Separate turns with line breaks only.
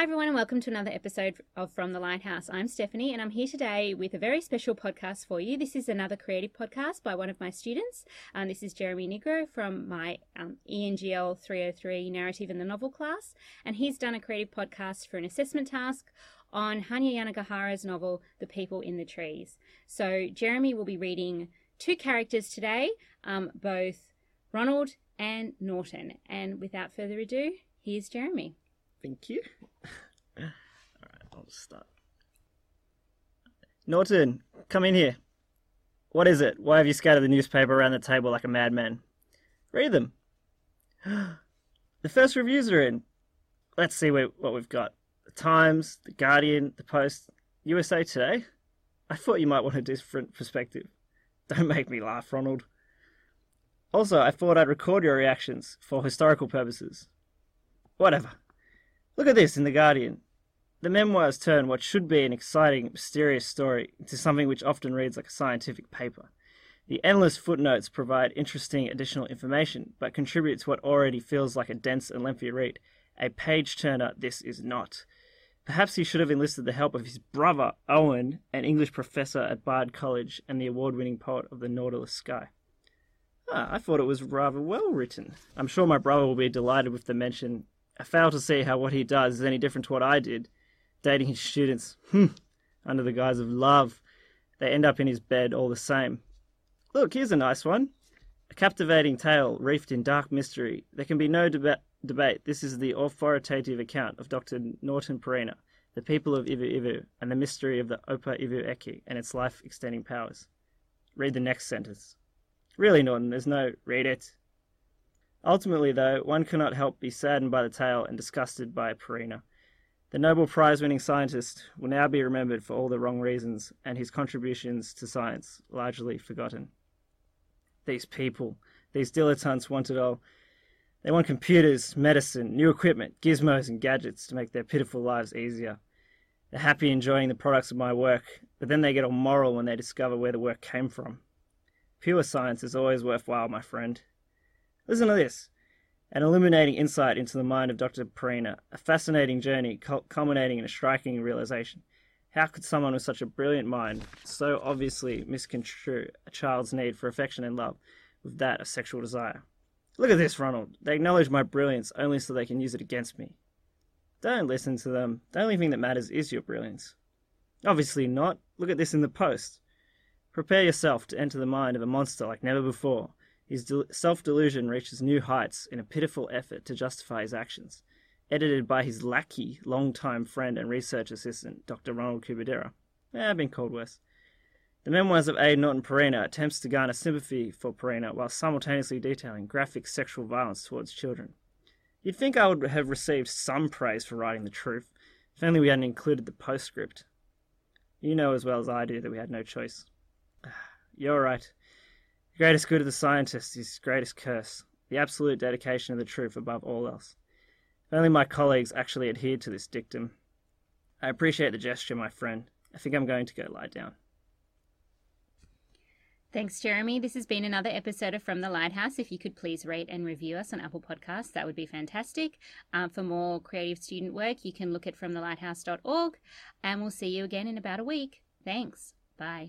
Hi, everyone, and welcome to another episode of From the Lighthouse. I'm Stephanie, and I'm here today with a very special podcast for you. This is another creative podcast by one of my students. Um, this is Jeremy Nigro from my um, ENGL 303 Narrative in the Novel class, and he's done a creative podcast for an assessment task on Hanya Yanagihara's novel, The People in the Trees. So, Jeremy will be reading two characters today, um, both Ronald and Norton. And without further ado, here's Jeremy.
Thank you. All right, I'll just start. Norton, come in here. What is it? Why have you scattered the newspaper around the table like a madman? Read them. the first reviews are in. Let's see what we've got. The Times, The Guardian, The Post, USA Today. I thought you might want a different perspective. Don't make me laugh, Ronald. Also, I thought I'd record your reactions for historical purposes. Whatever. Look at this in The Guardian. The memoirs turn what should be an exciting, mysterious story into something which often reads like a scientific paper. The endless footnotes provide interesting additional information, but contribute to what already feels like a dense and lengthy read. A page turner, this is not. Perhaps he should have enlisted the help of his brother, Owen, an English professor at Bard College and the award winning poet of the Nautilus Sky. Ah, I thought it was rather well written. I'm sure my brother will be delighted with the mention I fail to see how what he does is any different to what I did. Dating his students, hmm, under the guise of love, they end up in his bed all the same. Look, here's a nice one. A captivating tale reefed in dark mystery. There can be no deba- debate. This is the authoritative account of Dr. Norton Perina, the people of Ivu Ivu, and the mystery of the Opa Ivu Eki and its life extending powers. Read the next sentence. Really, Norton, there's no read it. Ultimately, though, one cannot help be saddened by the tale and disgusted by Perina. The Nobel Prize winning scientist will now be remembered for all the wrong reasons and his contributions to science largely forgotten. These people, these dilettantes want it all. They want computers, medicine, new equipment, gizmos, and gadgets to make their pitiful lives easier. They're happy enjoying the products of my work, but then they get all moral when they discover where the work came from. Pure science is always worthwhile, my friend. Listen to this an illuminating insight into the mind of Dr. Perina, a fascinating journey culminating in a striking realization. How could someone with such a brilliant mind so obviously misconstrue a child's need for affection and love with that of sexual desire? Look at this, Ronald. They acknowledge my brilliance only so they can use it against me. Don't listen to them. The only thing that matters is your brilliance. Obviously not. Look at this in the post. Prepare yourself to enter the mind of a monster like never before, his self delusion reaches new heights in a pitiful effort to justify his actions. Edited by his lackey, long-time friend and research assistant, Dr. Ronald Kubodera. Eh, I've been called worse. The memoirs of A. Norton Perina attempts to garner sympathy for Perina while simultaneously detailing graphic sexual violence towards children. You'd think I would have received some praise for writing the truth, if only we hadn't included the postscript. You know as well as I do that we had no choice. You're right greatest good of the scientist is greatest curse, the absolute dedication of the truth above all else. If only my colleagues actually adhered to this dictum. I appreciate the gesture, my friend. I think I'm going to go lie down.
Thanks, Jeremy. This has been another episode of From the Lighthouse. If you could please rate and review us on Apple Podcasts, that would be fantastic. Um, for more creative student work, you can look at fromthelighthouse.org, and we'll see you again in about a week. Thanks. Bye.